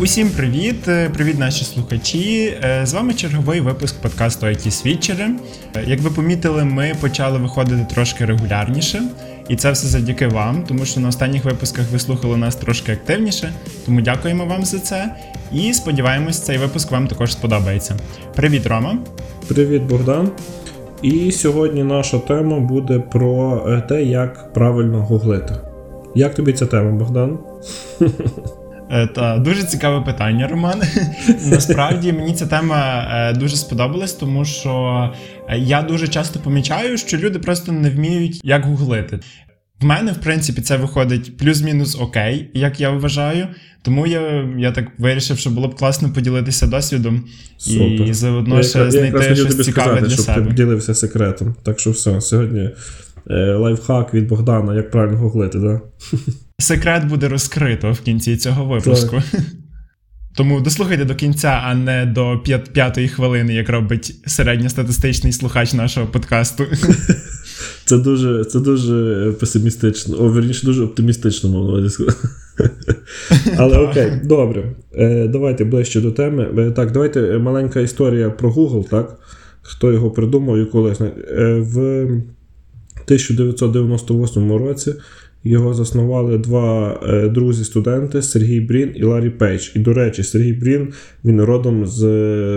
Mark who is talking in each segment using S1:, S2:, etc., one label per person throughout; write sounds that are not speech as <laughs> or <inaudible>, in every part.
S1: Усім привіт! Е, привіт, наші слухачі! Е, з вами черговий випуск подкасту IT Свідчери. Як ви помітили, ми почали виходити трошки регулярніше, і це все завдяки вам, тому що на останніх випусках ви слухали нас трошки активніше. Тому дякуємо вам за це. І сподіваємось, цей випуск вам також сподобається. Привіт, Рома!
S2: Привіт, Богдан! І сьогодні наша тема буде про те, як правильно гуглити. Як тобі ця тема, Богдан? <laughs>
S1: Е, та дуже цікаве питання, Роман. <laughs> Насправді мені ця тема е, дуже сподобалась, тому що е, я дуже часто помічаю, що люди просто не вміють як гуглити. В мене, в принципі, це виходить плюс-мінус окей, як я вважаю. Тому я я так вирішив, що було б класно поділитися досвідом Супер. і заодно ще я, знайти я щось тобі цікаве сказати,
S2: для
S1: щоб
S2: себе. ти поділився секретом. Так що все, сьогодні лайфхак від Богдана, як правильно гуглити, так? Да? <laughs>
S1: секрет буде розкрито в кінці цього випуску. Так. <laughs> Тому дослухайте до кінця, а не до п'ятої хвилини, як робить середньостатистичний слухач нашого подкасту. <laughs>
S2: Це дуже це дуже песимістично, о, верніше, дуже оптимістично, можна сказати. <laughs> Але окей, добре. Е, давайте ближче до теми. Е, так, давайте маленька історія про Google, так? Хто його придумав і коли. Е, в 1998 році його заснували два е, друзі-студенти Сергій Брін і Ларі Пейдж. І, до речі, Сергій Брін він родом з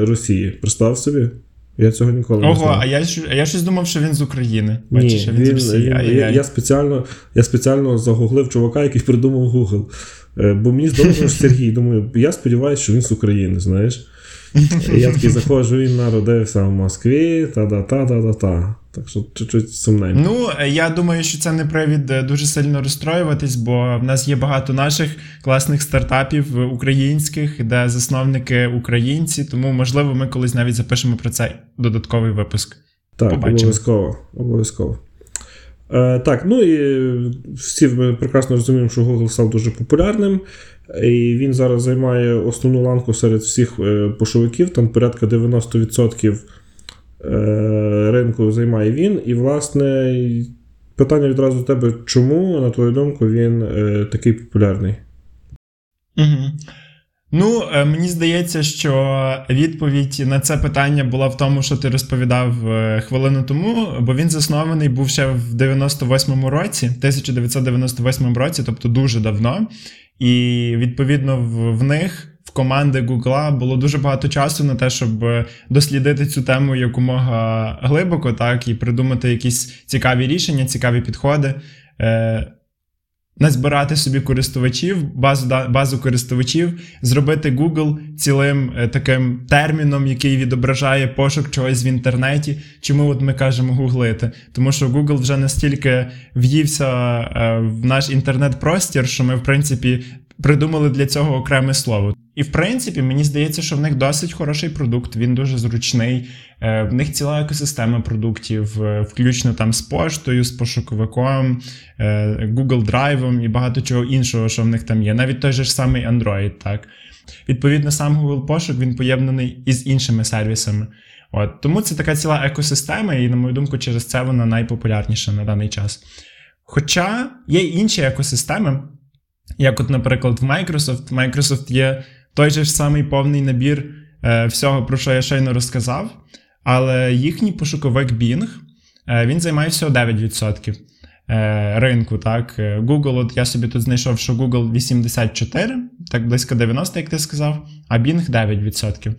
S2: Росії. Представ собі? Я цього ніколи
S1: Ого,
S2: не знав.
S1: а я а я щось думав, що він з України.
S2: Бачиш, Ні, він, він з Росії. Він, я, я спеціально я спеціально загуглив чувака, який придумав Google. Е, бо мені здалося, що Сергій. Думаю, я сподіваюся, що він з України, знаєш. <laughs> Я такий заходжу, він народився в Москві, та-да-та-да-та-та. Так що чуть-чуть сумненько.
S1: Ну, я думаю, що це не привід е, дуже сильно розстроюватись, бо в нас є багато наших класних стартапів українських, де засновники українці, тому, можливо, ми колись навіть запишемо про це додатковий випуск.
S2: Так, Побачимо. обов'язково. обов'язково. Е, Так, ну і всі ми прекрасно розуміємо, що Google став дуже популярним. І він зараз займає основну ланку серед всіх е, пошовиків, там порядка 90% е, ринку займає він. І, власне, питання відразу до тебе, чому, на твою думку, він е, такий популярний?
S1: Угу. Ну, мені здається, що відповідь на це питання була в тому, що ти розповідав хвилину тому, бо він заснований був ще в 98-му році, 1998 році, тобто дуже давно. І відповідно в них. В команди Гугла було дуже багато часу на те, щоб дослідити цю тему якомога глибоко, так, і придумати якісь цікаві рішення, цікаві підходи, е, назбирати собі користувачів, базу базу користувачів, зробити Google цілим е, таким терміном, який відображає пошук чогось в інтернеті. Чому от ми кажемо гуглити? Тому що Google вже настільки в'ївся е, в наш інтернет-простір, що ми, в принципі, придумали для цього окреме слово. І в принципі, мені здається, що в них досить хороший продукт, він дуже зручний. Е, в них ціла екосистема продуктів, е, включно там з поштою, з пошуковиком, е, Google Drive і багато чого іншого, що в них там є. Навіть той же ж самий Android. так. Відповідно, сам Google пошук він поєднаний із іншими сервісами. От Тому це така ціла екосистема, і, на мою думку, через це вона найпопулярніша на даний час. Хоча є інші екосистеми, як, от, наприклад, в Microsoft. Microsoft є той же ж самий повний набір е, всього, про що я щойно розказав, але їхній пошуковик Bing е, він займає всього 9% е, ринку. так. Google, от я собі тут знайшов, що Google 84, так близько 90, як ти сказав, а Bing 9%.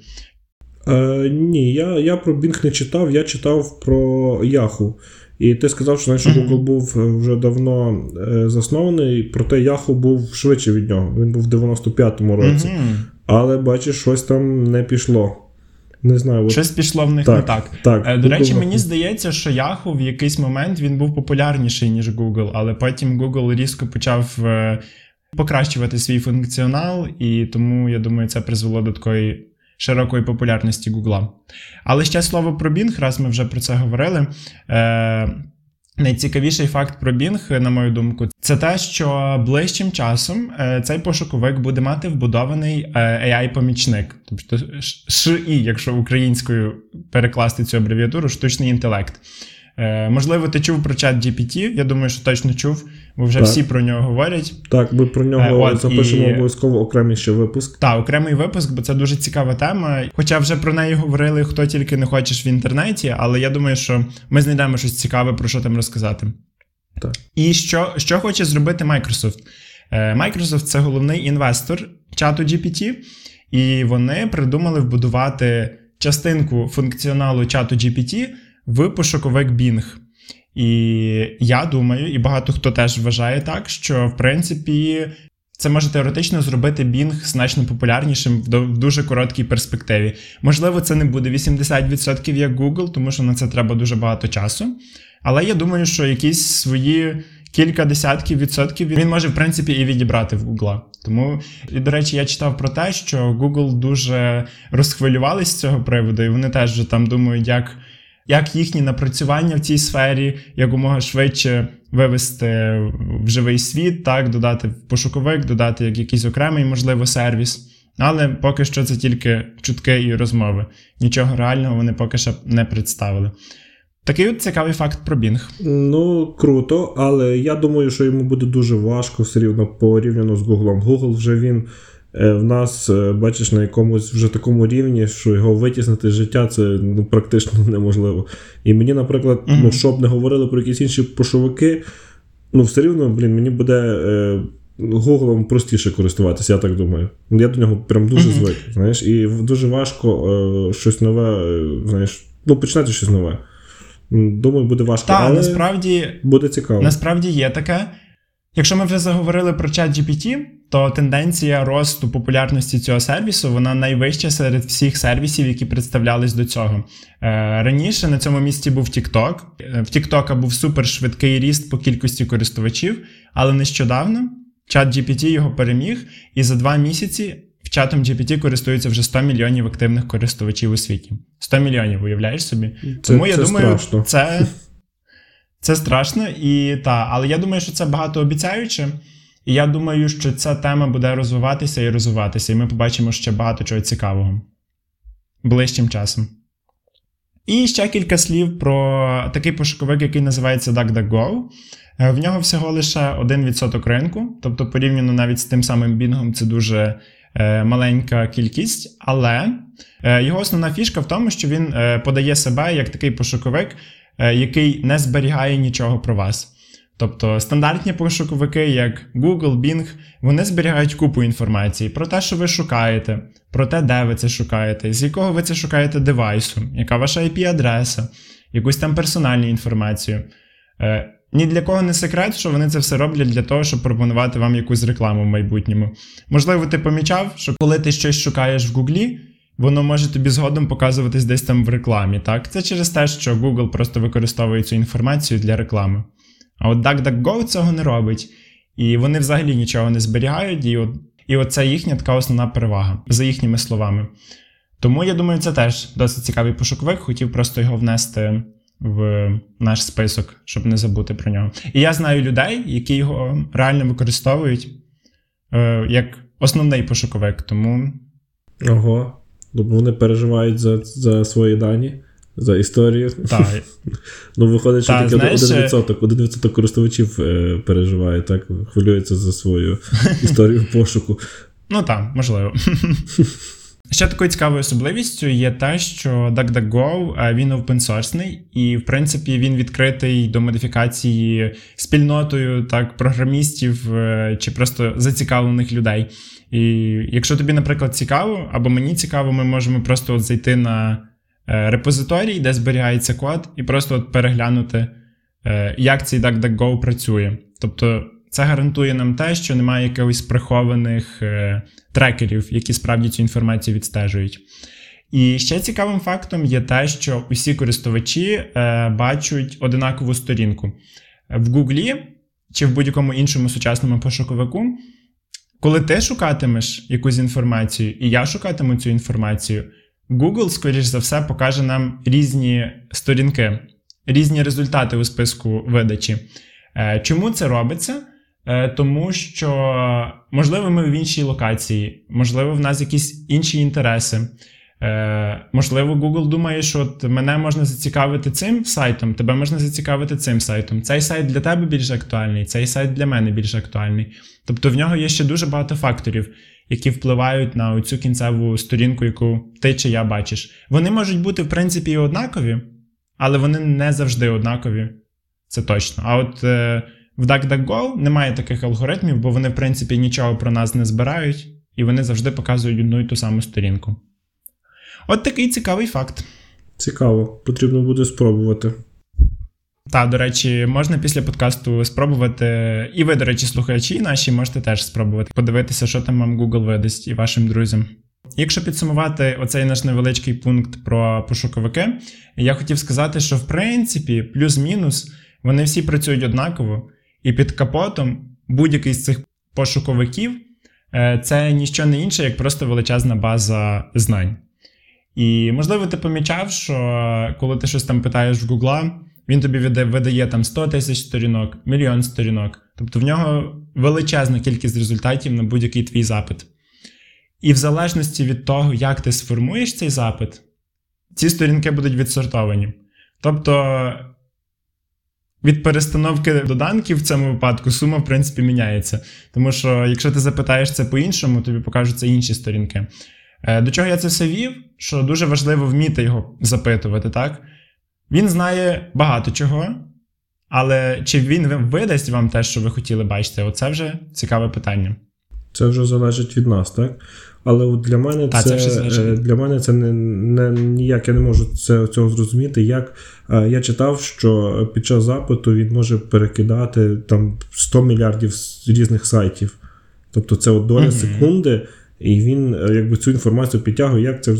S2: Е, Ні, я я про Bing не читав, я читав про Yahoo. І ти сказав, що знаєш, Google був е, вже давно е, заснований, проте Yahoo був швидше від нього. Він був в 95-му році. Але бачиш, щось там не пішло. Не знаю, от...
S1: Щось пішло в них так, не так. так. Е, до речі, мені здається, що Yahoo в якийсь момент він був популярніший, ніж Google, але потім Google різко почав покращувати свій функціонал, і тому я думаю, це призвело до такої широкої популярності Гугла. Але ще слово про Bing, раз ми вже про це говорили. Е, Найцікавіший факт про Bing, на мою думку, це те, що ближчим часом е, цей пошуковик буде мати вбудований е, AI-помічник, тобто ШІ, якщо українською перекласти цю абревіатуру, штучний інтелект. Е, Можливо, ти чув про чат GPT, я думаю, що точно чув, бо вже
S2: Так.
S1: всі про нього говорять.
S2: Так, ми про нього
S1: Е, от,
S2: запишемо
S1: і-
S2: обов'язково окремий ще випуск.
S1: Так, окремий випуск, бо це дуже цікава тема. Хоча вже про неї говорили хто тільки не хочеш в інтернеті, але я думаю, що ми знайдемо щось цікаве, про що там розказати.
S2: Так.
S1: І що, що хоче зробити Microsoft? Е, Microsoft це головний інвестор чату GPT, і вони придумали вбудувати частинку функціоналу чату GPT в пошуковик Bing. І я думаю, і багато хто теж вважає так, що в принципі це може теоретично зробити Bing значно популярнішим в дуже короткій перспективі. Можливо, це не буде 80% як Google, тому що на це треба дуже багато часу. Але я думаю, що якісь свої кілька десятків відсотків він може, в принципі, і відібрати в Google. Тому, і, до речі, я читав про те, що Google дуже розхвилювались з цього приводу, і вони теж вже там думають, як. Як їхні напрацювання в цій сфері якомога швидше вивести в живий світ, так, додати в пошуковик, додати як якийсь окремий, можливо, сервіс. Але поки що це тільки чутки і розмови. Нічого реального вони поки що не представили. Такий от цікавий факт про Bing.
S2: Ну, круто, але я думаю, що йому буде дуже важко все рівно порівняно з Google. Google вже він в нас, е, бачиш, на якомусь вже такому рівні, що його витіснити з життя це ну, практично <laughs> неможливо. І мені, наприклад,
S1: Мгм.
S2: ну, щоб не говорили про якісь інші пошовики, ну, все рівно, блін, мені буде. Е, Гуглом простіше користуватися, я так думаю. Я до нього прям дуже звик. Знаєш, і дуже важко е, щось нове, е, знаєш, ну, починати щось нове. Думаю, буде важко. Але
S1: насправді
S2: буде цікаво.
S1: Насправді є таке. Якщо ми вже заговорили про чат GPT, то тенденція росту популярності цього сервісу вона найвища серед всіх сервісів, які представлялись до цього. Е, раніше на цьому місці був TikTok. Е, В TikTok був супершвидкий ріст по кількості користувачів, але нещодавно чат GPT його переміг, і за два місяці в чатом GPT користується вже 100 мільйонів активних користувачів у світі. 100 мільйонів, уявляєш собі?
S2: Це,
S1: Тому я
S2: це
S1: думаю,
S2: страшно.
S1: це, це страшно, і та, але я думаю, що це багатообіцяюче. І я думаю, що ця тема буде розвиватися і розвиватися, і ми побачимо ще багато чого цікавого ближчим часом. І ще кілька слів про такий пошуковик, який називається DuckDuckGo. Е, В нього всього лише 1% ринку, тобто порівняно навіть з тим самим Bing, це дуже е, маленька кількість, але е, його основна фішка в тому, що він подає себе як такий пошуковик, який не зберігає нічого про вас. Тобто стандартні пошуковики, як Google, Bing, вони зберігають купу інформації про те, що ви шукаєте, про те, де ви це шукаєте, з якого ви це шукаєте девайсу, яка ваша IP-адреса, якусь там персональну інформацію. Е, ні для кого не секрет, що вони це все роблять для того, щоб пропонувати вам якусь рекламу в майбутньому. Можливо, ти помічав, що коли ти щось шукаєш в Гуглі, воно може тобі згодом показуватись десь там в рекламі. Так? Це через те, що Google просто використовує цю інформацію для реклами. А от DuckDuckGo цього не робить. І вони взагалі нічого не зберігають, і, от, і оце їхня така основна перевага, за їхніми словами. Тому я думаю, це теж досить цікавий пошуковик. Хотів просто його внести в наш список, щоб не забути про нього. І я знаю людей, які його реально використовують е, як основний пошуковик. Тому
S2: Ого. Тобто вони переживають за, за свої дані, за історію.
S1: так, <laughs>
S2: Ну, виходить, що тільки
S1: знаєш,
S2: 1%, 1% користувачів е, переживає, так, хвилюється за свою <laughs> історію пошуку.
S1: Ну так, можливо. <laughs> Ще такою цікавою особливістю є те, що DuckDuckGo е, він open-sourceний, і, в принципі, він відкритий до модифікації спільнотою так, програмістів е, чи просто зацікавлених людей. І якщо тобі, наприклад, цікаво, або мені цікаво, ми можемо просто от зайти на е, репозиторій, де зберігається код, і просто от переглянути, е, як цей DuckDuckGo працює. Тобто це гарантує нам те, що немає якихось прихованих е, трекерів, які справді цю інформацію відстежують. І ще цікавим фактом є те, що усі користувачі е, бачать одинакову сторінку. В Гуглі чи в будь-якому іншому сучасному пошуковику, коли ти шукатимеш якусь інформацію, і я шукатиму цю інформацію, Google, скоріш за все, покаже нам різні сторінки, різні результати у списку видачі. Е, Чому це робиться? Е, Тому що, можливо, ми в іншій локації, можливо, в нас якісь інші інтереси. Е, Можливо, Google думає, що от мене можна зацікавити цим сайтом, тебе можна зацікавити цим сайтом. Цей сайт для тебе більш актуальний, цей сайт для мене більш актуальний. Тобто в нього є ще дуже багато факторів, які впливають на цю кінцеву сторінку, яку ти чи я бачиш. Вони можуть бути, в принципі, однакові, але вони не завжди однакові. Це точно. А от е, в DuckDuckGo немає таких алгоритмів, бо вони, в принципі, нічого про нас не збирають, і вони завжди показують одну і ту саму сторінку. От такий цікавий факт.
S2: Цікаво, потрібно буде спробувати.
S1: Так, до речі, можна після подкасту спробувати. І ви, до речі, слухачі наші можете теж спробувати подивитися, що там вам Google видасть і вашим друзям. Якщо підсумувати оцей наш невеличкий пункт про пошуковики, я хотів сказати, що в принципі, плюс-мінус, вони всі працюють однаково, і під капотом будь-який з цих пошуковиків е, це ніщо не інше, як просто величезна база знань. І можливо, ти помічав, що коли ти щось там питаєш в Гугла, він тобі видає там 100 тисяч сторінок, мільйон сторінок. Тобто в нього величезна кількість результатів на будь-який твій запит. І в залежності від того, як ти сформуєш цей запит, ці сторінки будуть відсортовані. Тобто від перестановки доданків в цьому випадку сума, в принципі, міняється. Тому що, якщо ти запитаєш це по-іншому, тобі покажуться інші сторінки. Е, до чого я це все вів? Що дуже важливо вміти його запитувати, так? Він знає багато чого, але чи він видасть вам те, що ви хотіли бачити? Оце вже цікаве питання.
S2: Це вже залежить від нас, так? Але от для мене Та, це, це для мене це не, не ніяк я не можу це, цього зрозуміти. Як я читав, що під час запиту він може перекидати там 100 мільярдів різних сайтів. Тобто це от доля mm секунди. І він е, якби цю інформацію підтягує. Як це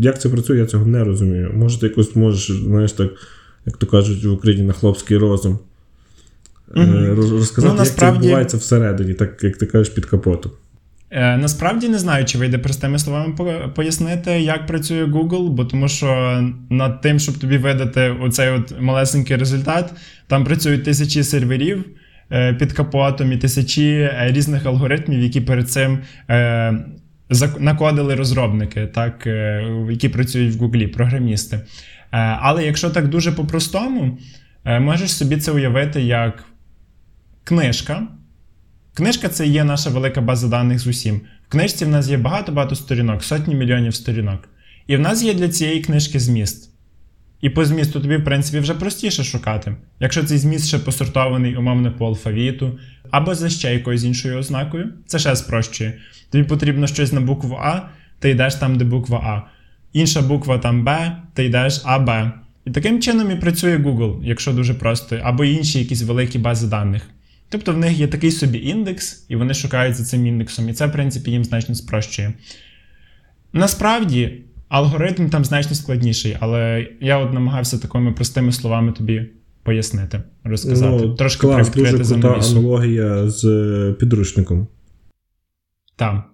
S2: як це працює, я цього не розумію. Може, ти якось можеш, знаєш, так, як то кажуть, в Україні на хлопський розум. Mm-hmm. Розказати, ну, насправді... як це відбувається всередині, так як ти кажеш, під капотом.
S1: Е, насправді не знаю, чи вийде простими словами пояснити, як працює Google, бо тому що над тим, щоб тобі видати оцей от малесенький результат, там працюють тисячі серверів під капотом і тисячі різних алгоритмів, які перед цим накодили розробники, так, е, які працюють в Гуглі, програмісти. Е, але якщо так дуже по-простому, е, можеш собі це уявити як книжка. Книжка це є наша велика база даних з усім. В книжці в нас є багато-багато сторінок, сотні мільйонів сторінок. І в нас є для цієї книжки зміст. І по змісту тобі, в принципі, вже простіше шукати. Якщо цей зміст ще посортований, умовно, по алфавіту, або за ще якоюсь іншою ознакою, це ще спрощує. Тобі потрібно щось на букву А, ти йдеш там, де буква А. Інша буква там Б, ти йдеш АБ. І таким чином і працює Google, якщо дуже просто, або інші якісь великі бази даних. Тобто в них є такий собі індекс, і вони шукають за цим індексом, і це, в принципі, їм значно спрощує. Насправді, алгоритм там значно складніший, але я от намагався такими простими словами тобі пояснити, розказати.
S2: Ну, Трошки клас, дуже крута аналогія з е, підручником.
S1: Так.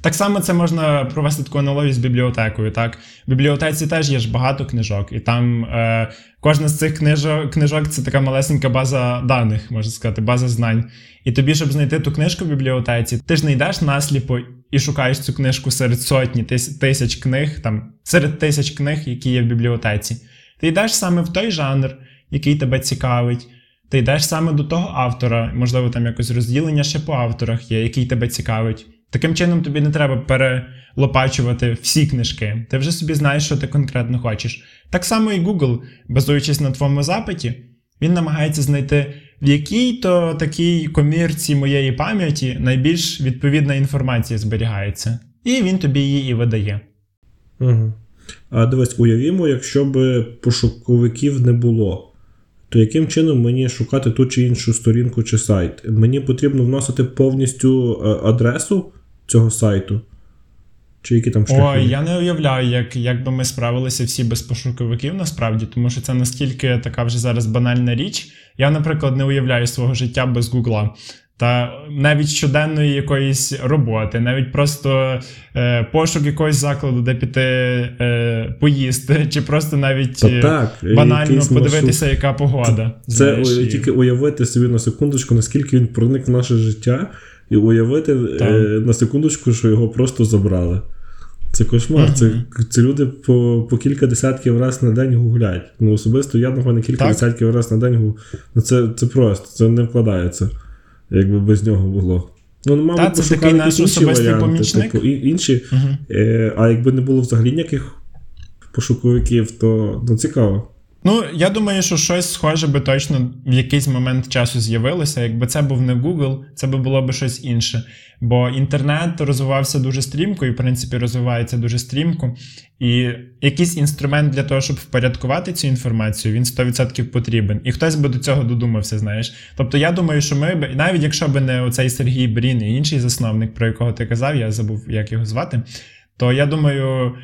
S1: Так само це можна провести таку аналогію з бібліотекою. Так? В бібліотеці теж є ж багато книжок, і там е, кожна з цих книжок книжок це така малесенька база даних, можна сказати, база знань. І тобі, щоб знайти ту книжку в бібліотеці, ти ж не йдеш насліпо і шукаєш цю книжку серед сотні тисяч книг, там, серед тисяч книг, які є в бібліотеці. Ти йдеш саме в той жанр, який тебе цікавить. Ти йдеш саме до того автора, можливо, там якось розділення ще по авторах є, який тебе цікавить. Таким чином, тобі не треба перелопачувати всі книжки. Ти вже собі знаєш, що ти конкретно хочеш. Так само і Google, базуючись на твоєму запиті, він намагається знайти, в якій то такій комірці моєї пам'яті найбільш відповідна інформація зберігається. І він тобі її і видає.
S2: Угу. А дивись, уявімо, якщо б пошуковиків не було то яким чином мені шукати ту чи іншу сторінку чи сайт? Мені потрібно вносити повністю е, адресу цього сайту? Чи які там шляхи?
S1: Ой, я не уявляю, як як би ми справилися всі без пошуковиків насправді, тому що це наскільки така вже зараз банальна річ. Я, наприклад, не уявляю свого життя без Гугла. Та навіть щоденної якоїсь роботи, навіть просто е, пошук якогось закладу, де піти е, поїсти, <laughs> чи просто навіть
S2: Та так,
S1: банально подивитися, маршрут. яка погода.
S2: Це знаєш, і... тільки уявити собі на секундочку, наскільки він проник в наше життя, і уявити е, на секундочку, що його просто забрали. Це кошмар. Це це люди по по кілька десятків разів на день гуглять. Ну, особисто я напевно, кілька так. десятків разів на день гуглю. Ну, це це просто, це не вкладається, якби без нього було. Ну, ну мабуть,
S1: Та, це такий наш особистий варіанти, помічник.
S2: Типу, інші. Uh-huh. Е, А якби не було взагалі ніяких пошуковиків, то ну, цікаво.
S1: Ну, я думаю, що щось схоже би точно в якийсь момент часу з'явилося. Якби це був не Google, це би було б щось інше. Бо інтернет розвивався дуже стрімко і, в принципі, розвивається дуже стрімко. І якийсь інструмент для того, щоб впорядкувати цю інформацію, він 100% потрібен. І хтось би до цього додумався, знаєш. Тобто, я думаю, що ми б, навіть якщо б не оцей Сергій Брін і інший засновник, про якого ти казав, я забув, як його звати, то я думаю,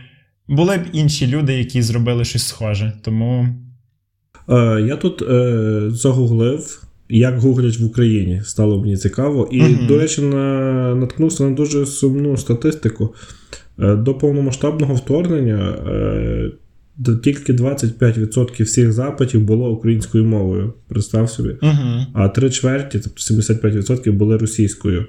S1: були б інші люди, які зробили щось схоже. Тому.
S2: Е, я тут е, загуглив, як гуглять в Україні. Стало мені цікаво. І, uh до речі, на, наткнувся на дуже сумну статистику. Е, до повномасштабного вторгнення е, тільки 25% всіх запитів було українською мовою. Представ собі.
S1: uh
S2: А три чверті, тобто 75% були російською. Е,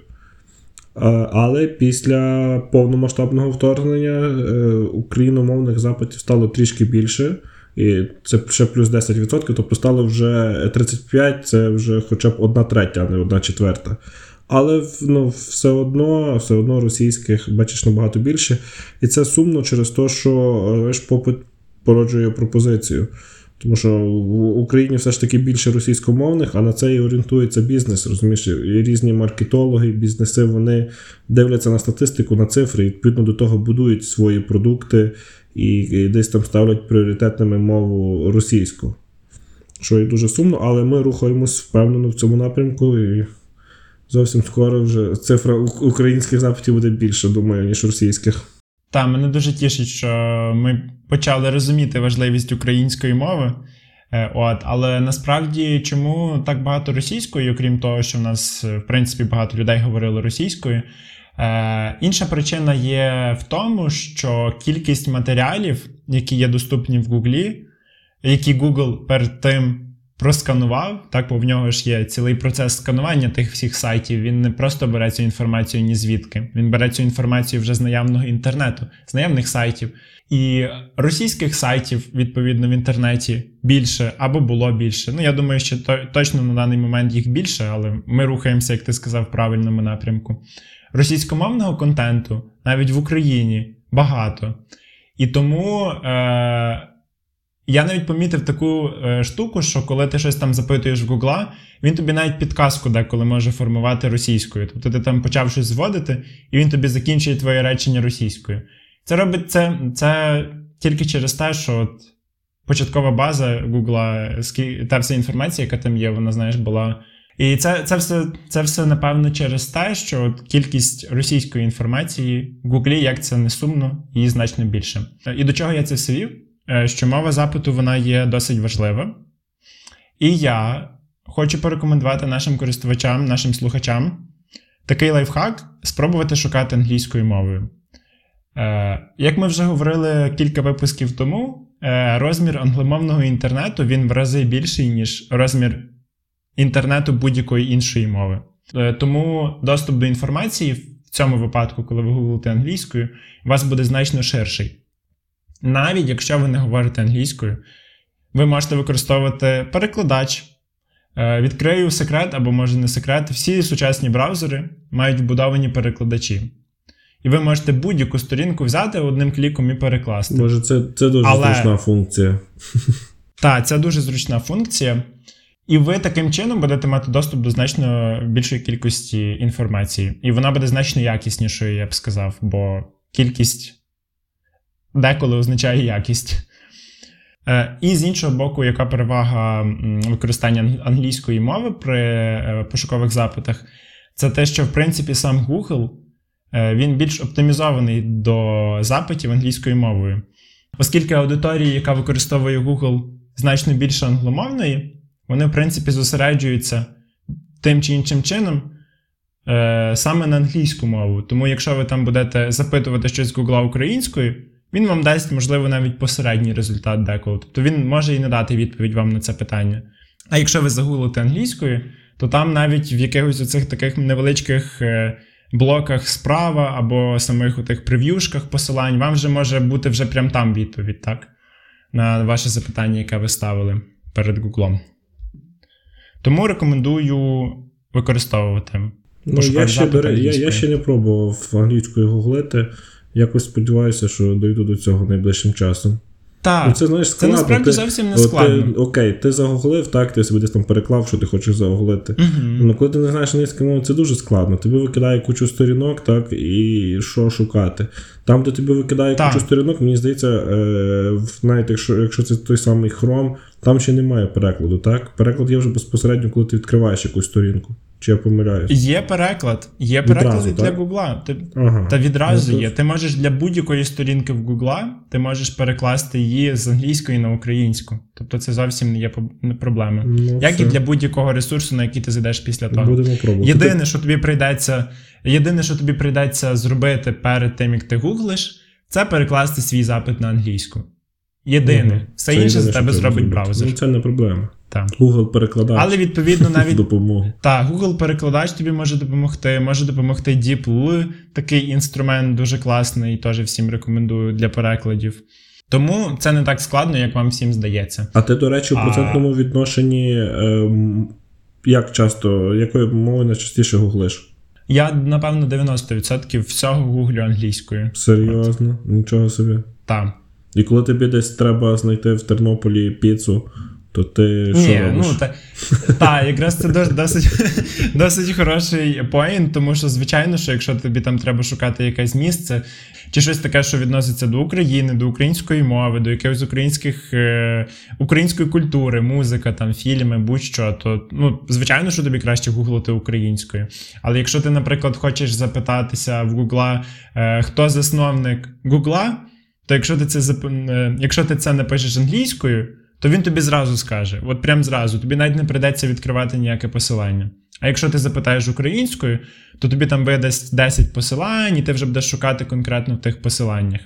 S2: але після повномасштабного вторгнення е, україномовних запитів стало трішки більше. І це ще плюс 10%, тобто стало вже 35, це вже хоча б одна третя, а не одна четверта. Але ну, все одно все одно російських бачиш набагато більше. І це сумно через те, що знаєш, попит породжує пропозицію. Тому що в Україні все ж таки більше російськомовних, а на це і орієнтується бізнес. Розумієш, і різні маркетологи, бізнеси вони дивляться на статистику, на цифри, і відповідно до того будують свої продукти і десь там ставлять пріоритетними мову російську. Що і дуже сумно, але ми рухаємось впевнено в цьому напрямку, і зовсім скоро вже цифра українських запитів буде більше, думаю, ніж російських.
S1: Та, мене дуже тішить, що ми почали розуміти важливість української мови. Е, от, Але насправді чому так багато російської, окрім того, що в нас в принципі багато людей говорили російською. Е, Інша причина є в тому, що кількість матеріалів, які є доступні в Гуглі, які Google перед тим просканував, так, бо в нього ж є цілий процес сканування тих всіх сайтів. Він не просто бере цю інформацію ні звідки. Він бере цю інформацію вже з наявного інтернету, з наявних сайтів. І російських сайтів, відповідно, в інтернеті більше або було більше. Ну, я думаю, що точно на даний момент їх більше, але ми рухаємося, як ти сказав, в правильному напрямку російськомовного контенту навіть в Україні багато. І тому е, я навіть помітив таку е, штуку, що коли ти щось там запитуєш в Гугла, він тобі навіть підказку деколи може формувати російською. Тобто ти там почав щось зводити, і він тобі закінчує твоє речення російською. Це робить це, це тільки через те, що от початкова база Гугла, та вся інформація, яка там є, вона, знаєш, була. І це це, все, це все, напевно, через те, що кількість російської інформації в Гуглі, як це не сумно, її значно більше. І до чого я це все вів? Е, що мова запиту вона є досить важлива. І я хочу порекомендувати нашим користувачам, нашим слухачам такий лайфхак спробувати шукати англійською мовою. Е, як ми вже говорили кілька випусків тому, е, розмір англомовного інтернету він в рази більший, ніж розмір інтернету будь-якої іншої мови. Е, тому доступ до інформації в цьому випадку, коли ви гуглите англійською, у вас буде значно ширший. Навіть якщо ви не говорите англійською, ви можете використовувати перекладач. Е, відкрию секрет або, може, не секрет, всі сучасні браузери мають вбудовані перекладачі. І ви можете будь-яку сторінку взяти одним кліком і перекласти.
S2: Може, це це дуже Але... зручна функція. <laughs>
S1: Так, це дуже зручна функція. І ви таким чином будете мати доступ до значно більшої кількості інформації. І вона буде значно якіснішою, я б сказав, бо кількість деколи означає якість. Е, і з іншого боку, яка перевага використання англійської мови при е, пошукових запитах, це те, що в принципі сам Google е, він більш оптимізований до запитів англійською мовою. Оскільки аудиторія, яка використовує Google, значно більше англомовної вони, в принципі, зосереджуються тим чи іншим чином е, саме на англійську мову. Тому, якщо ви там будете запитувати щось з Google українською, він вам дасть, можливо, навіть посередній результат деколи. Тобто він може і не дати відповідь вам на це питання. А якщо ви загуглите англійською, то там навіть в якихось оцих таких невеличких е, блоках справа або самих у тих прев'юшках посилань, вам вже може бути вже прям там відповідь, так? На ваше запитання, яке ви ставили перед Гуглом. Тому рекомендую використовувати.
S2: Ну, я, ще, я, я ще не пробував англійською гуглити. Якось сподіваюся, що дойду до цього найближчим часом.
S1: Так,
S2: ну, це знаєш, складно.
S1: це насправді
S2: ти,
S1: зовсім не складно.
S2: Ти, окей, ти загуглив, так, ти собі десь там переклав, що ти хочеш загуглити.
S1: Угу.
S2: Ну, коли ти не знаєш англійської мови, це дуже складно. Тобі викидає кучу сторінок, так, і що шукати. Там, де тобі викидає
S1: так.
S2: кучу сторінок, мені здається, е, навіть якщо, якщо це той самий Chrome, там ще немає перекладу, так? Переклад є вже безпосередньо, коли ти відкриваєш якусь сторінку. Чи я помиляюсь?
S1: Є переклад. Є переклад
S2: Відразу,
S1: для? Гугла. Ти,
S2: Ага.
S1: Та відразу
S2: Ну,
S1: є. Ти можеш для будь-якої сторінки в Гугла, ти можеш перекласти її з англійської на українську. Тобто це зовсім не є проблема.
S2: Ну,
S1: Як і для будь-якого ресурсу, на який ти зайдеш після того.
S2: Будемо пробувати.
S1: Єдине, що тобі прийдеться, єдине, що тобі прийдеться зробити перед тим, як ти гуглиш, це перекласти свій запит на англійську. Єдине.
S2: Мгм.
S1: Все
S2: Це
S1: інше за тебе зробить браузер.
S2: Ну, це не проблема.
S1: Так.
S2: Google перекладач
S1: Але відповідно <laughs> навіть
S2: допомогу.
S1: Так, Google перекладач тобі може допомогти, може допомогти DeepL, такий інструмент дуже класний, теж всім рекомендую для перекладів. Тому це не так складно, як вам всім здається.
S2: А ти, до речі,
S1: А-
S2: процентному відношенні ем, як часто, якою мовою найчастіше гуглиш?
S1: Я, напевно, 90% всього гуглю англійською.
S2: Серйозно? Нічого собі.
S1: Так.
S2: І коли тобі десь треба знайти в Тернополі піцу, то ти що
S1: Ні,
S2: робиш?
S1: ну та, та якраз це досить, <laughs> досить хороший поінт, тому що, звичайно, що якщо тобі там треба шукати якесь місце, чи щось таке, що відноситься до України, до української мови, до якихось українських е, української культури, музика, там фільми, будь-що, то ну, звичайно, що тобі краще гуглити українською. Але якщо ти, наприклад, хочеш запитатися в Гугла, е, хто засновник Гугла, то якщо ти це зап- е, якщо ти це напишеш англійською, то він тобі зразу скаже, от прям зразу, тобі навіть не прийдеться відкривати ніяке посилання. А якщо ти запитаєш українською, то тобі там видасть 10 посилань, і ти вже будеш шукати конкретно в тих посиланнях.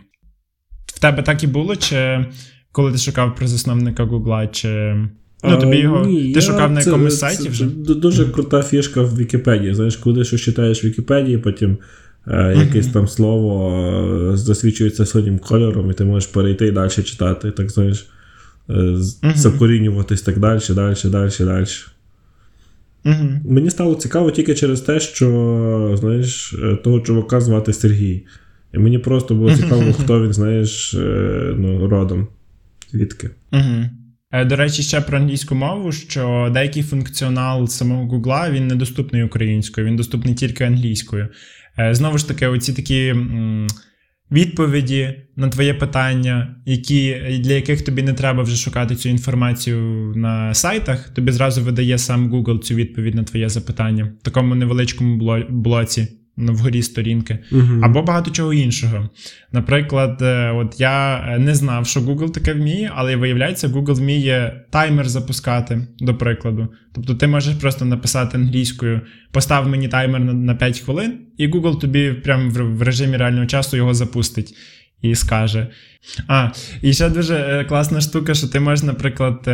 S1: В тебе так і було, чи коли ти шукав про засновника Гугла, чи. Ну, тобі
S2: А,
S1: його.
S2: ні,
S1: ти
S2: я-
S1: шукав на
S2: це-
S1: якомусь
S2: це-
S1: сайті
S2: це
S1: вже?
S2: д- Дуже крута фішка в Вікіпедії. Знаєш, коли щось читаєш в Вікіпедії, потім е, якесь там слово е, засвідчується синім кольором, і ти можеш перейти і далі читати. Так знаєш, е, закорінюватись так далі, далі, далі, далі.
S1: Угу.
S2: Мені стало цікаво тільки через те, що знаєш, е, того чувака звати Сергій. І мені просто було цікаво, хто він, знаєш, е, ну, родом. Звідки?
S1: Угу. До речі, ще про англійську мову, що деякий функціонал самого Гугла він недоступний українською, він доступний тільки англійською. Е, Знову ж таки, оці такі відповіді на твоє питання, які, для яких тобі не треба вже шукати цю інформацію на сайтах, тобі зразу видає сам Google цю відповідь на твоє запитання в такому невеличкому бло- блоці вгорі сторінки.
S2: Угу.
S1: Або багато чого іншого. Наприклад, е, от я е, не знав, що Google таке вміє, але виявляється, Google вміє таймер запускати, до прикладу. Тобто ти можеш просто написати англійською, постав мені таймер на, на 5 хвилин, і Google тобі прямо в, режимі реального часу його запустить. І скаже. А, і ще дуже е, класна штука, що ти можеш, наприклад,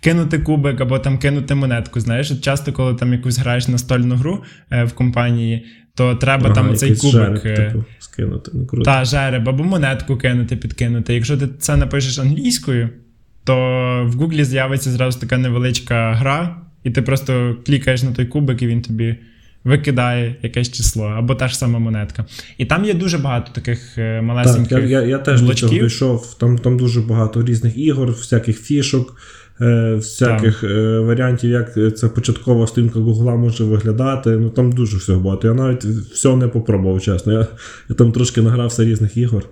S1: кинути кубик або там кинути монетку. Знаєш, от часто, коли там якусь граєш настольну гру в компанії, то треба там цей кубик.
S2: жереб,
S1: е,
S2: типу, скинути. Ну, круто.
S1: та, жереб, або монетку кинути, підкинути. Якщо ти це напишеш англійською, то в Гуглі з'явиться зразу така невеличка гра, і ти просто клікаєш на той кубик, і він тобі викидає якесь число, або та ж сама монетка. І там є дуже багато таких е,
S2: Так,
S1: малесеньких.
S2: я, я, я теж до цього дійшов. Там, там дуже багато різних ігор, всяких фішок, е, всяких е, варіантів, як ця початкова сторінка Гугла може виглядати. Ну там дуже всього багато. Я навіть всього не попробував, чесно. Я, я там трошки награвся різних ігор,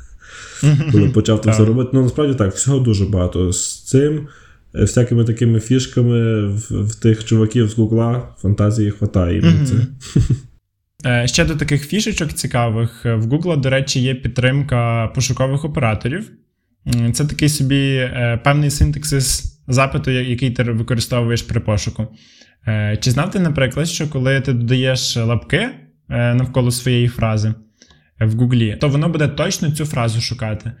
S2: <laughs> коли почав там все робити. Ну насправді так, всього дуже багато. З цим, е, всякими такими фішками в, в тих чуваків з Гугла фантазії хватає. це.
S1: Ще до таких фішечок цікавих. В Google, до речі, є підтримка пошукових операторів. Це такий собі е, певний синтаксис запиту, який ти використовуєш при пошуку. Е, Чи знав ти, наприклад, що коли ти додаєш лапки е, навколо своєї фрази в Гуглі, то воно буде точно цю фразу шукати.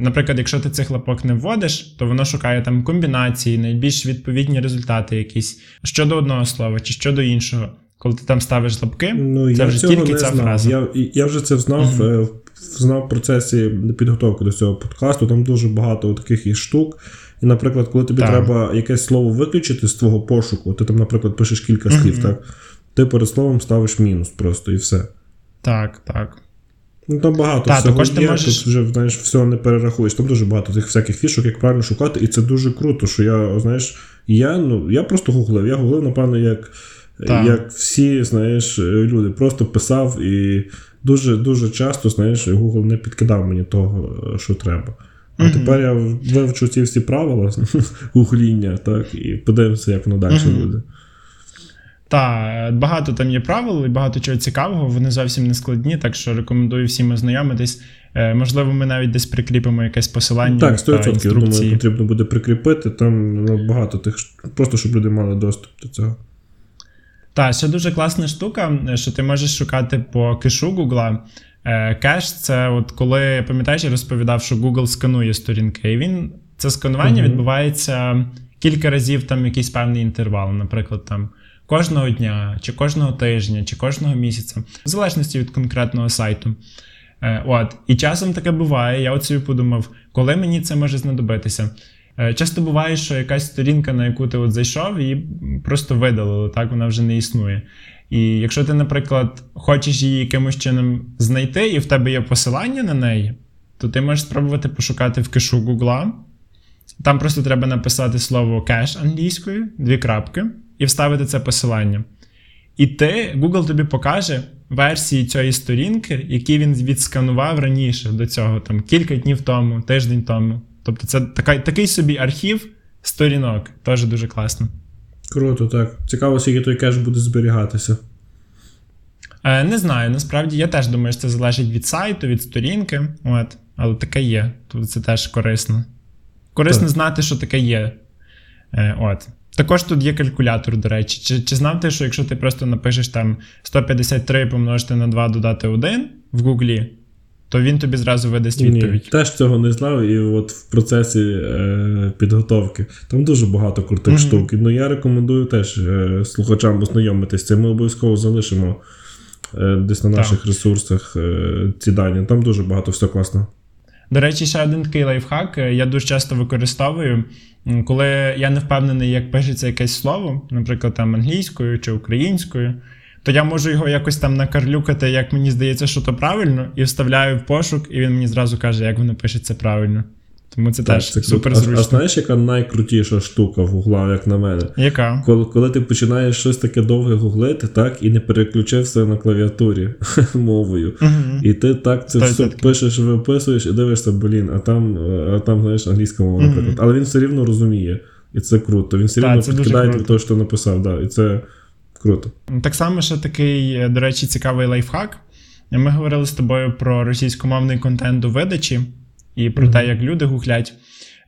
S1: Наприклад, якщо ти цих лапок не вводиш, то воно шукає там комбінації, найбільш відповідні результати якісь щодо одного слова чи щодо іншого. Коли ти там ставиш лапки,
S2: ну,
S1: це
S2: я
S1: вже тільки ця
S2: знав.
S1: фраза.
S2: Я, я вже це знав, uh знав в процесі підготовки до цього подкасту. Там дуже багато таких і штук. І, наприклад, коли тобі
S1: так.
S2: треба якесь слово виключити з твого пошуку, ти там, наприклад, пишеш кілька слів, uh так? Ти перед словом ставиш мінус просто і все.
S1: Так, так.
S2: Ну, там багато
S1: Та,
S2: всього
S1: також ти
S2: є,
S1: можеш...
S2: тут вже знаєш, всього не перерахуєш. Там дуже багато тих всяких фішок, як правильно шукати, і це дуже круто, що я, знаєш, я ну, я просто гуглив. Я гуглив, напевно, як як всі, знаєш, люди. Просто писав і дуже дуже часто, знаєш, Google не підкидав мені того, що треба. А mm-hmm. тепер я вивчу ці всі правила <laughs> гугління, так, і подивимося, як воно далі mm-hmm. буде.
S1: Так, багато там є правил і багато чого цікавого, вони зовсім не складні, так що рекомендую всім ознайомитись. Можливо, ми навіть десь прикріпимо якесь посилання.
S2: Так, 100% я думаю, потрібно буде прикріпити. Там ну, багато тих, просто щоб люди мали доступ до цього.
S1: Так, ще дуже класна штука, що ти можеш шукати по кешу Гугла. Кеш це от коли, пам'ятаєш, я розповідав, що Google сканує сторінки. І він це сканування uh-huh. відбувається кілька разів там якийсь певний інтервал, наприклад, там кожного дня, чи кожного тижня, чи кожного місяця, в залежності від конкретного сайту. От, І часом таке буває. Я от собі подумав, коли мені це може знадобитися. Часто буває, що якась сторінка, на яку ти от зайшов, її просто видалили, так вона вже не існує. І якщо ти, наприклад, хочеш її якимось чином знайти, і в тебе є посилання на неї, то ти можеш спробувати пошукати в кешу Гугла. Там просто треба написати слово кеш англійською, дві крапки, і вставити це посилання. І ти, Google тобі покаже версії цієї сторінки, які він відсканував раніше до цього, там кілька днів тому, тиждень тому. Тобто це така, такий собі архів сторінок, теж дуже класно.
S2: Круто, так. Цікаво, скільки той кеш буде зберігатися.
S1: Е, Не знаю, насправді я теж думаю, що це залежить від сайту, від сторінки. От, Але таке є. Тобто це теж корисно. Корисно так. знати, що таке є. Е, от. Також тут є калькулятор, до речі. Чи чи знав ти, що якщо ти просто напишеш там 153 помножити на 2 додати 1 в Гуглі, то він тобі зразу видасть відповідь. Ні,
S2: Теж цього не знав, і от в процесі е, підготовки там дуже багато крутих mm-hmm. штук. Ну я рекомендую теж е, слухачам ознайомитись. Це ми обов'язково залишимо е, десь на наших так. ресурсах е, ці дані. Там дуже багато все класно.
S1: До речі, ще один такий лайфхак. Е, я дуже часто використовую, коли я не впевнений, як пишеться якесь слово, наприклад, там англійською чи українською то я можу його якось там накарлюкати, як мені здається, що то правильно, і вставляю в пошук, і він мені зразу каже, як воно пишеться правильно. Тому це так, теж це супер зручно.
S2: А, а знаєш, яка найкрутіша штука в гугла, як на мене?
S1: Яка?
S2: Коли коли ти починаєш щось таке довге гуглити, так, і не переключився на клавіатурі <laughs> мовою. Угу. І ти так це все пишеш, виписуєш і дивишся, блін, а там, а там знаєш, англійська мова, наприклад. Угу. Але він все рівно розуміє. І це круто. Він все рівно підкидає того, що написав. Да. І це Круто.
S1: Так само, ще такий, е, до речі, цікавий лайфхак. Ми говорили з тобою про російськомовний контент у видачі і про mm-hmm. те, як люди гуглять.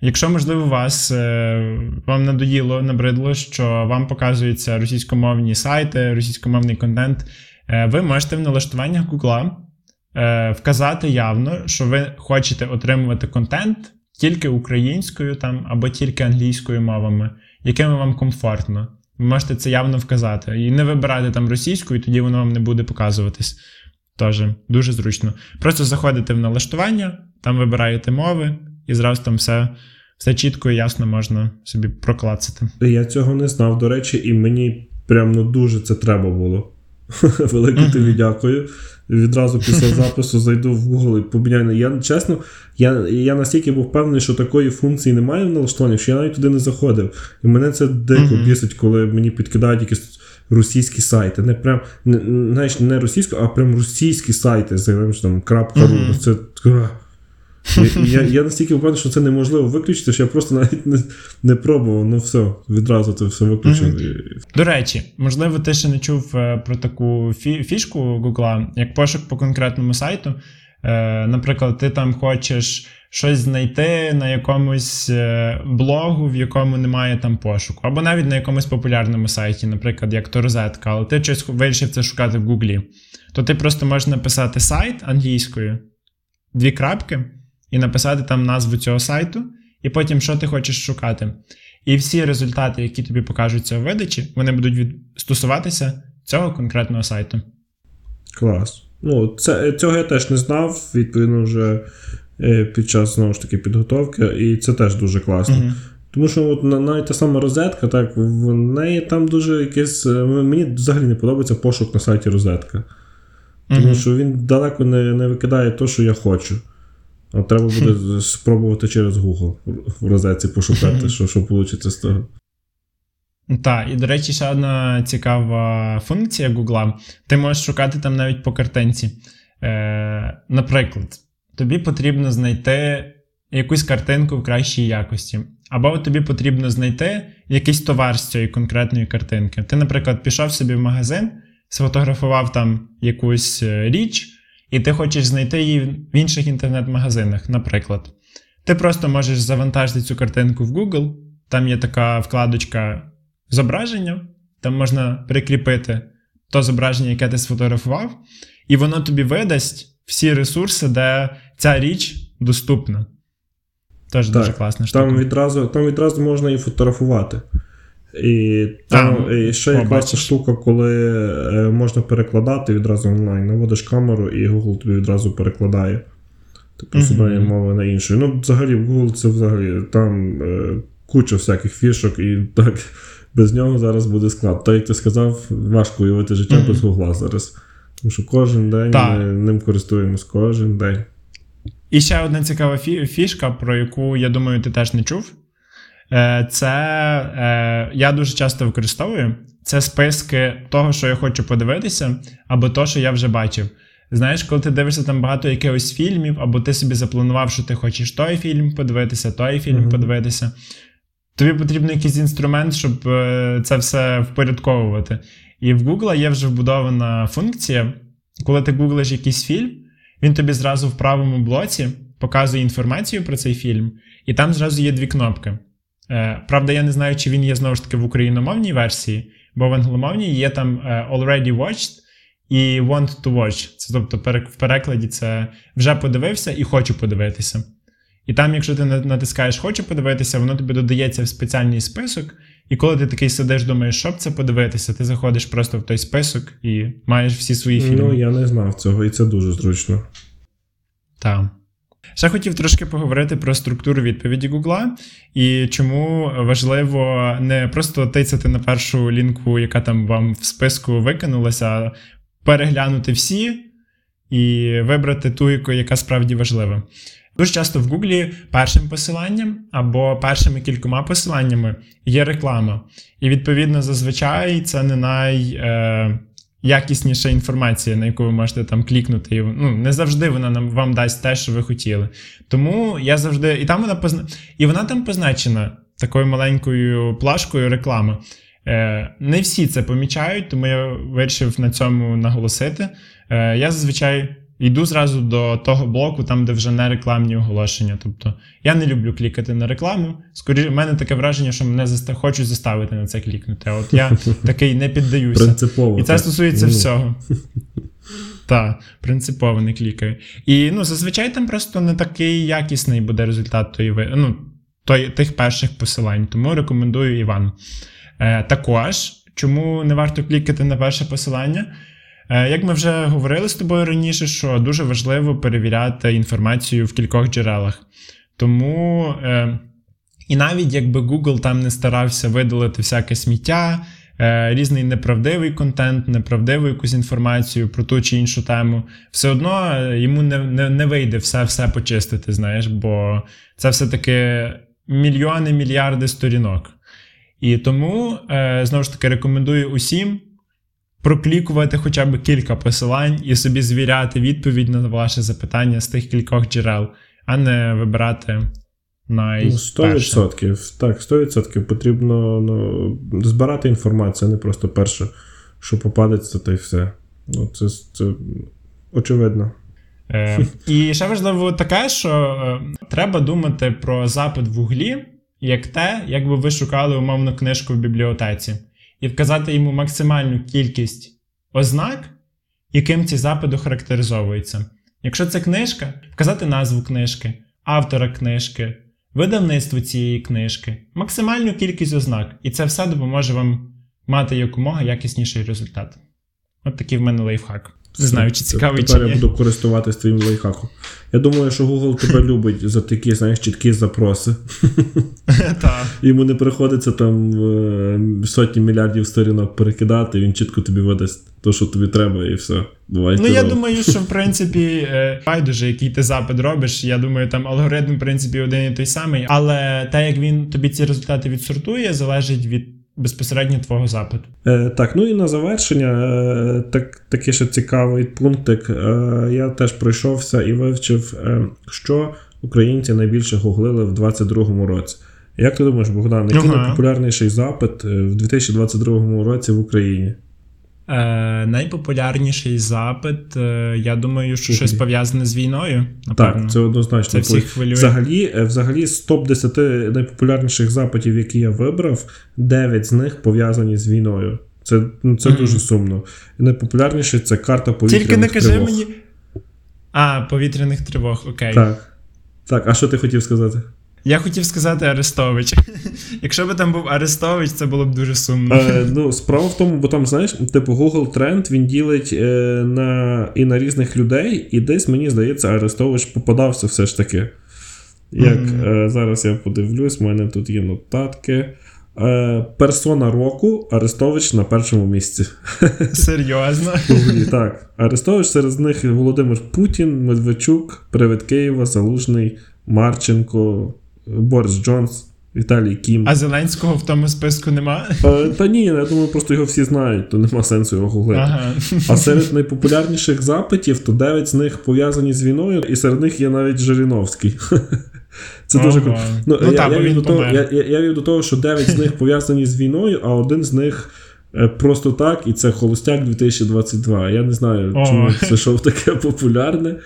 S1: Якщо, можливо, вас е, вам надоїло, набридло, що вам показуються російськомовні сайти, російськомовний контент, е, ви можете в налаштуваннях Гугла вказати явно, що ви хочете отримувати контент тільки українською там або тільки англійською мовами, якими вам комфортно. Ви можете це явно вказати. І не вибирати там російську, і тоді воно вам не буде показуватись. Тож дуже зручно. Просто заходите в налаштування, там вибираєте мови, і зразу там все все чітко і ясно можна собі проклацати.
S2: Я цього не знав, до речі, і мені прям ну, дуже це треба було. <laughs> Велике тобі дякую відразу після <laughs> запису зайду в Google і поміняю. Я чесно, я я настільки був впевнений, що такої функції немає в налаштуваннях, що я навіть туди не заходив. І мене це дико mm-hmm. бісить, коли мені підкидають якісь російські сайти. Не прям не, знаєш, не російсько, а прям російські сайти. Знаєш, там крапка mm-hmm. Це я я, я настільки впевнений, що це неможливо виключити, що я просто навіть не не пробував. Ну все, відразу це все виключив.
S1: До речі, можливо, ти ще не чув е, про таку фі- фішку Google, як пошук по конкретному сайту. Е, Наприклад, ти там хочеш щось знайти на якомусь е, блогу, в якому немає там пошуку, або навіть на якомусь популярному сайті, наприклад, як то розетка, але ти щось вирішив це шукати в Гуглі. То ти просто можеш написати сайт англійською, дві крапки і написати там назву цього сайту, і потім, що ти хочеш шукати. І всі результати, які тобі покажуться у видачі, вони будуть від... стосуватися цього конкретного сайту.
S2: Клас. Ну, це, Цього я теж не знав, відповідно, вже е, під час знову ж таки підготовки, і це теж дуже класно. Uh-huh. Тому що от навіть та сама розетка, так, в неї там дуже якесь. Е, мені взагалі не подобається пошук на сайті розетка. Тому uh-huh. що він далеко не не викидає те, що я хочу. А треба буде спробувати через Google в розетці пошукати, що що вийде з того.
S1: Так, і до речі, ще одна цікава функція Google. Ти можеш шукати там навіть по картинці. Е, Наприклад, тобі потрібно знайти якусь картинку в кращій якості. Або тобі потрібно знайти якийсь товар з цієї конкретної картинки. Ти, наприклад, пішов собі в магазин, сфотографував там якусь е, річ, і ти хочеш знайти її в інших інтернет-магазинах, наприклад. Ти просто можеш завантажити цю картинку в Google, там є така вкладочка зображення, там можна прикріпити то зображення, яке ти сфотографував, і воно тобі видасть всі ресурси, де ця річ доступна. Теж так, дуже класна штука.
S2: Там відразу там відразу можна і фотографувати. І там а, і ще класна штука, коли е, можна перекладати відразу онлайн. Наводиш камеру, і Google тобі відразу перекладає. Типу одної мови на іншу. Ну, взагалі, в Google це взагалі там е, куча всяких фішок, і так <laughs> без нього зараз буде склад. Так як ти сказав, важко уявити життя mm-hmm. без Гугла зараз. Тому що кожен день так. ми ним користуємось кожен день.
S1: І ще одна цікава фішка, про яку, я думаю, ти теж не чув. Е, це е, я дуже часто використовую. Це списки того, що я хочу подивитися, або того, що я вже бачив. Знаєш, коли ти дивишся там багато якихось фільмів, або ти собі запланував, що ти хочеш той фільм подивитися, той фільм mm-hmm. подивитися. Тобі потрібен якийсь інструмент, щоб е, це все впорядковувати. І в Google є вже вбудована функція, коли ти гуглиш якийсь фільм, він тобі зразу в правому блоці показує інформацію про цей фільм, і там зразу є дві кнопки. Е, правда, я не знаю, чи він є знову ж таки в україномовній версії, бо в англомовній є там е, Already Watched і Want to Watch. Це тобто в перекладі це вже подивився і хочу подивитися. І там, якщо ти натискаєш Хочу подивитися, воно тобі додається в спеціальний список. І коли ти такий сидиш, думаєш, щоб це подивитися, ти заходиш просто в той список і маєш всі свої фільми.
S2: Ну, я не знав цього, і це дуже зручно.
S1: Так. Ще хотів трошки поговорити про структуру відповіді Гугла і чому важливо не просто тицяти на першу лінку, яка там вам в списку викинулася, а переглянути всі і вибрати ту, яка справді важлива. Дуже часто в Гуглі першим посиланням або першими кількома посиланнями є реклама. І, відповідно, зазвичай це не найякісніша е, інформація, на яку ви можете там клікнути. Ну, Не завжди вона нам вам дасть те, що ви хотіли. Тому я завжди. І там вона позна... і вона там позначена такою маленькою плашкою реклами. Е, Не всі це помічають, тому я вирішив на цьому наголосити. Е, Я зазвичай. Йду зразу до того блоку, там, де вже не рекламні оголошення. Тобто я не люблю клікати на рекламу. Скоріше, в мене таке враження, що мене заста... хочуть заставити на це клікнути. А от я <laughs> такий не піддаюся.
S2: Принципово.
S1: І це стосується ну. всього. <laughs> Так, принципово не клікаю. І ну, зазвичай там просто не такий якісний буде результат тої, ну, той, тих перших посилань. Тому рекомендую Іван. Е, Також, чому не варто клікати на перше посилання? Е, як ми вже говорили з тобою раніше, що дуже важливо перевіряти інформацію в кількох джерелах. Тому е, і навіть якби Google там не старався видалити всяке сміття, е, різний неправдивий контент, неправдиву якусь інформацію про ту чи іншу тему, все одно йому не не, не вийде все все почистити, знаєш, бо це все-таки мільйони, мільярди сторінок. І тому, знову ж таки, рекомендую усім проклікувати хоча б кілька посилань і собі звіряти відповідь на ваше запитання з тих кількох джерел, а не вибирати найперше.
S2: 100%. Так, 100% потрібно ну, збирати інформацію, а не просто перше, що попадеться, то й все. Ну, Це це очевидно.
S1: Е, <laughs> І ще важливо таке, що е, треба думати про запит в углі, як те, якби ви шукали умовну книжку в бібліотеці і вказати йому максимальну кількість ознак, яким ці запити характеризовуються. Якщо це книжка, вказати назву книжки, автора книжки, видавництво цієї книжки, максимальну кількість ознак, і це все допоможе вам мати якомога якісніший результат. От такий в мене лайфхак. Не знаю, чи цікавий
S2: Тепер
S1: чи ні.
S2: я буду користуватись твоїм лайфхаком. Я думаю, що Google тебе <laughs> любить за такі, знаєш, чіткі запроси. <laughs> Йому не приходиться там е, сотні мільярдів сторінок перекидати, він чітко тобі видасть те, що тобі треба, і все. Бувай
S1: Ну, я думаю, що в <laughs> принципі е, байдуже, який ти запит робиш. Я думаю, там алгоритм, в принципі, один і той самий, але те, як він тобі ці результати відсортує, залежить від безпосередньо твого запиту.
S2: Е, так, ну і на завершення, е, так, такий ще цікавий пунктик. Е, я теж пройшовся і вивчив, е, що українці найбільше гуглили в 2022 році. Як ти думаєш, Богдан, який
S1: Ага.
S2: найпопулярніший запит е, в 2022 році в Україні?
S1: Е, найпопулярніший запит, е, я думаю, що щось пов'язане з війною. Напевно.
S2: Так, це однозначно.
S1: Це всіх хвилює.
S2: Взагалі, е, взагалі, з топ-10 найпопулярніших запитів, які я вибрав, 9 з них пов'язані з війною. Це, ну, це
S1: Мгм.
S2: дуже сумно. Найпопулярніше це карта повітряних
S1: Тільки не кажи
S2: тривог.
S1: мені. А, повітряних тривог, окей.
S2: Так. Так, а що ти хотів сказати?
S1: Я хотів сказати Арестович. <laughs> Якщо б там був Арестович, це було б дуже сумно.
S2: Е, ну, справа в тому, бо там, знаєш, типу, Google Тренд він ділить е, на, і на різних людей, і десь, мені здається, Арестович попадався все ж таки. Як
S1: Мгм.
S2: е, зараз я подивлюсь, в мене тут є нотатки. Е, персона року Арестович на першому місці. <laughs>
S1: Серйозно.
S2: Так. Арестович серед них Володимир Путін, Медведчук, Привид Києва, Залужний, Марченко, Борис Джонс, Віталій Кім.
S1: А Зеленського в тому списку нема?
S2: Е, Та ні, я думаю, просто його всі знають, то нема сенсу його гуглити.
S1: Ага.
S2: А серед найпопулярніших запитів, то 9 з них пов'язані з війною, і серед них є навіть Жириновський. <laughs> Це дуже
S1: Ого.
S2: круто. Ну,
S1: Ну,
S2: я, я, я, я, вів до того, що 9 з них пов'язані з війною, а один з них просто так, і це Холостяк 2022. Я не знаю,
S1: О.
S2: чому це шоу таке популярне,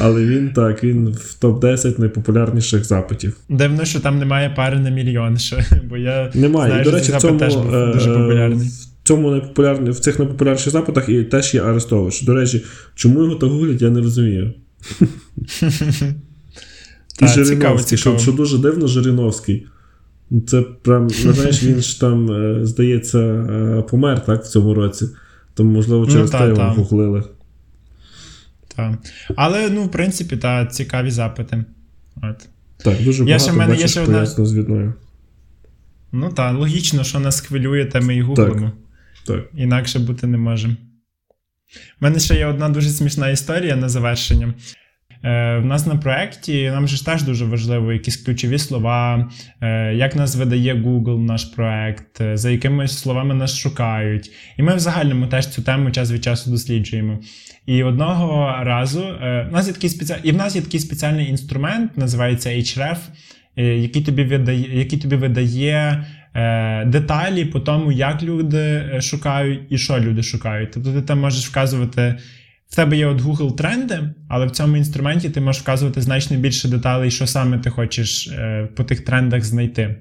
S2: але він так, він в топ-10 найпопулярніших запитів.
S1: Дивно, що там немає пари на мільйон ще, бо я
S2: Немає.
S1: знаю,
S2: і, до речі,
S1: цей
S2: в цьому,
S1: теж був
S2: е,
S1: дуже популярний.
S2: в цьому найпопулярні, в цих найпопулярніших запитах і теж є Арестович. До речі, чому його так гуглять, я не розумію. <laughs> І Жириновський, що дуже дивно, Жириновський. Ну, Це прям, ну, <laughs> знаєш, він ж там, е, здається, е, помер так в цьому році. Тому, можливо,
S1: Ну,
S2: через
S1: та,
S2: те його
S1: та.
S2: гуглили.
S1: Та. Але, ну, в принципі, та цікаві запити. От.
S2: Так, дуже
S1: Я ще-
S2: багато
S1: мене
S2: бачиш
S1: ще одна-
S2: пояснено з відною.
S1: Ну так, логічно, що нас хвилює, те ми і гуглимо.
S2: Так.
S1: Інакше бути не може. У мене ще є одна дуже смішна історія на завершення. Е, в нас на проєкті нам же теж дуже важливо якісь ключові слова, е, як нас видає Google наш проєкт, е, за якими словами нас шукають. І ми в загальному теж цю тему час від часу досліджуємо. І одного разу в нас є такий спеціальний, і в нас є такий спеціальний інструмент, називається Href, який тобі видає, який тобі видає деталі по тому, як люди шукають і що люди шукають. Тобто ти там можеш вказувати. В тебе є от Google тренди, але в цьому інструменті ти можеш вказувати значно більше деталей, що саме ти хочеш е, по тих трендах знайти.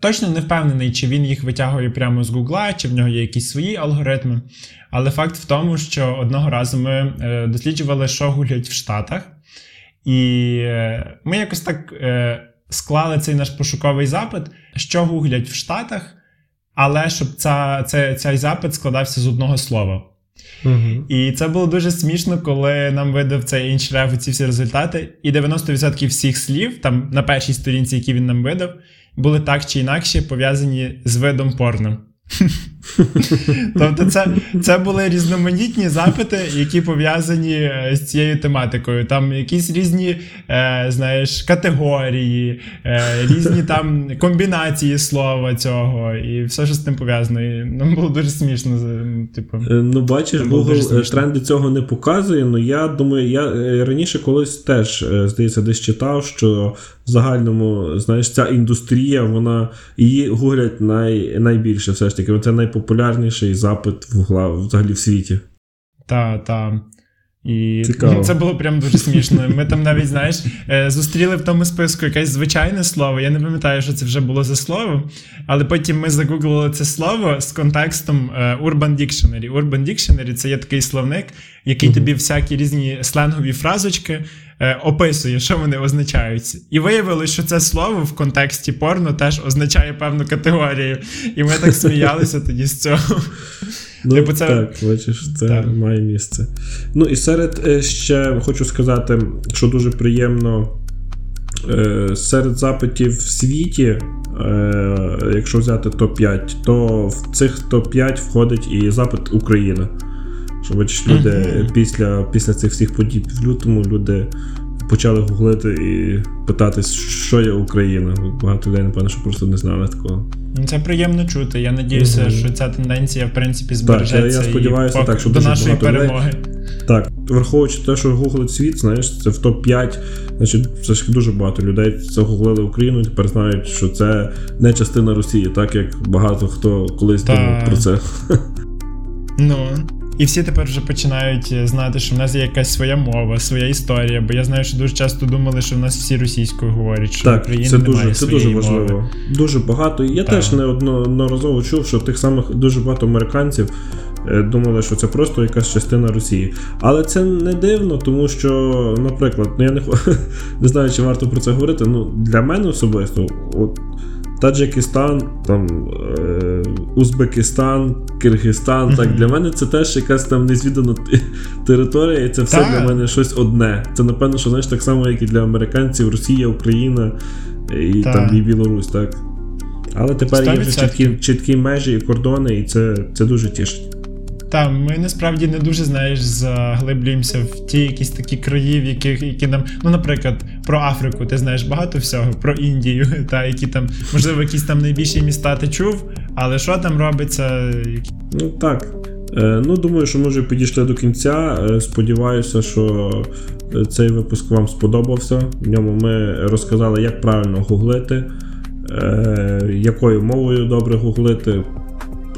S1: Точно не впевнений, чи він їх витягує прямо з Гугла, чи в нього є якісь свої алгоритми. Але факт в тому, що одного разу ми е, досліджували, що гулять в Штатах, і е, ми якось так склали цей наш пошуковий запит, що гуглять в Штатах, але щоб ця, ця, цей запит складався з одного слова.
S2: Угу.
S1: І це було дуже смішно, коли нам видав цей іншреф ці всі результати, і 90% всіх слів, там на першій сторінці, які він нам видав, були так чи інакше пов'язані з видом порно. <laughs> Тобто, це, це були різноманітні запити, які пов'язані е, з цією тематикою. Там якісь різні, е, знаєш, категорії, е, різні там комбінації слова цього, і все, що з тим пов'язано. І нам було дуже смішно. Типу.
S2: Е, Ну, бачиш, Google е, тренди цього не показує. але я думаю, я раніше колись теж, здається, десь читав, що в загальному, знаєш, ця індустрія, вона її гуглять най, найбільше, все ж таки. Це найпопулярніший запит в взагалі в світі.
S1: Та, та. І
S2: Цікаво.
S1: це було прям дуже смішно. Ми там навіть, знаєш, е, зустріли в тому списку якесь звичайне слово. Я не пам'ятаю, що це вже було за слово, але потім ми загуглили це слово з контекстом е, Urban Dictionary. Urban Dictionary – це є такий словник, який тобі всякі різні сленгові фразочки е, описує, що вони означають. І виявилось, що це слово в контексті порно теж означає певну категорію. І ми так сміялися тоді з цього.
S2: Ну,
S1: Типу, це-
S2: Так, бачиш, це
S1: Так.
S2: має місце. Ну і серед е, ще хочу сказати, що дуже приємно. е, Серед запитів в світі, е, якщо взяти топ-5, то в цих топ-5 входить і запит Україна. Що бачиш, люди
S1: Мгм.
S2: після, після цих всіх подій в лютому люди почали гуглити і питатись, що є Україна. Багато людей, напевно, що просто не знали такого.
S1: Ну, Це приємно чути. Я надіюся,
S2: Мгм.
S1: що ця тенденція, в принципі,
S2: збережеться
S1: збережеться
S2: я сподіваюся,
S1: і
S2: так, що
S1: до нашої
S2: перемоги. людей-. Так, враховуючи те, що гуглить світ, знаєш, це в топ-5, значить, все ж дуже багато людей загуглили Україну і тепер знають, що це не частина Росії, так як багато хто колись думав про це.
S1: Ну. І всі тепер вже починають е, знати, що в нас є якась своя мова, своя історія. Бо я знаю, що дуже часто думали, що в нас всі російською говорять, що
S2: Так,
S1: Україні
S2: це
S1: немає
S2: дуже, це
S1: своєї
S2: дуже важливо.
S1: мови.
S2: Дуже багато. Я
S1: Так.
S2: теж неодноразово чув, що тих самих дуже багато американців е, думали, що це просто якась частина Росії. Але це не дивно, тому що, наприклад, ну я не, <laughs> не знаю, чи варто про це говорити. Ну, для мене особисто, от Таджикистан, там е, Узбекистан, Киргизстан, так для мене це теж якась там незвідана територія, і це все
S1: Так.
S2: для мене щось одне. Це напевно, що знаєш так само, як і для американців, Росія, Україна і
S1: Так.
S2: там і Білорусь, так. Але тепер є вже чіткі, чіткі межі і кордони, і це, це дуже тішить.
S1: Та ми насправді не дуже знаєш, заглиблюємося в ті якісь такі краї, в яких які нам, ну, наприклад, про Африку ти знаєш багато всього, про Індію, <laughs> та які там, можливо, якісь там найбільші міста ти чув, але що там робиться,
S2: Ну так. Е, ну, думаю, що ми вже підійшли до кінця. Е, сподіваюся, що е, цей випуск вам сподобався. В ньому ми розказали, як правильно гуглити, якою мовою добре гуглити,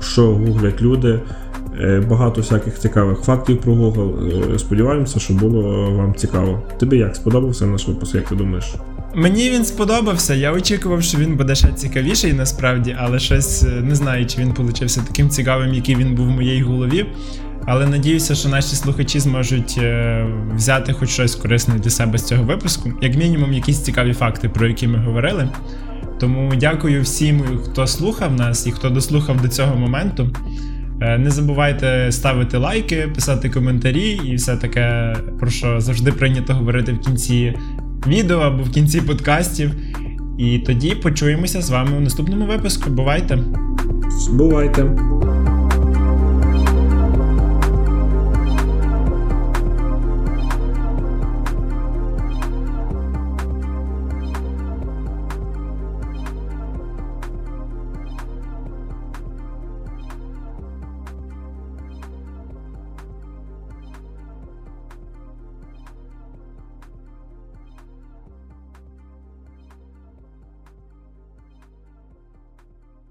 S2: що гуглять люди. Е, Багато всяких цікавих фактів про Google. Е, Сподіваємося, що було вам цікаво. Тобі як сподобався наш випуск, як ти думаєш?
S1: Мені він сподобався. Я очікував, що він буде ще цікавіший насправді, але щось е, не знаю, чи він получився таким цікавим, який він був в моїй голові. Але надіюся, що наші слухачі зможуть взяти хоч щось корисне для себе з цього випуску, як мінімум, якісь цікаві факти, про які ми говорили. Тому дякую всім, хто слухав нас і хто дослухав до цього моменту. Е, Не забувайте ставити лайки, писати коментарі і все таке, про що завжди прийнято говорити в кінці відео або в кінці подкастів. І тоді почуємося з вами у наступному випуску. Бувайте!
S2: Бувайте!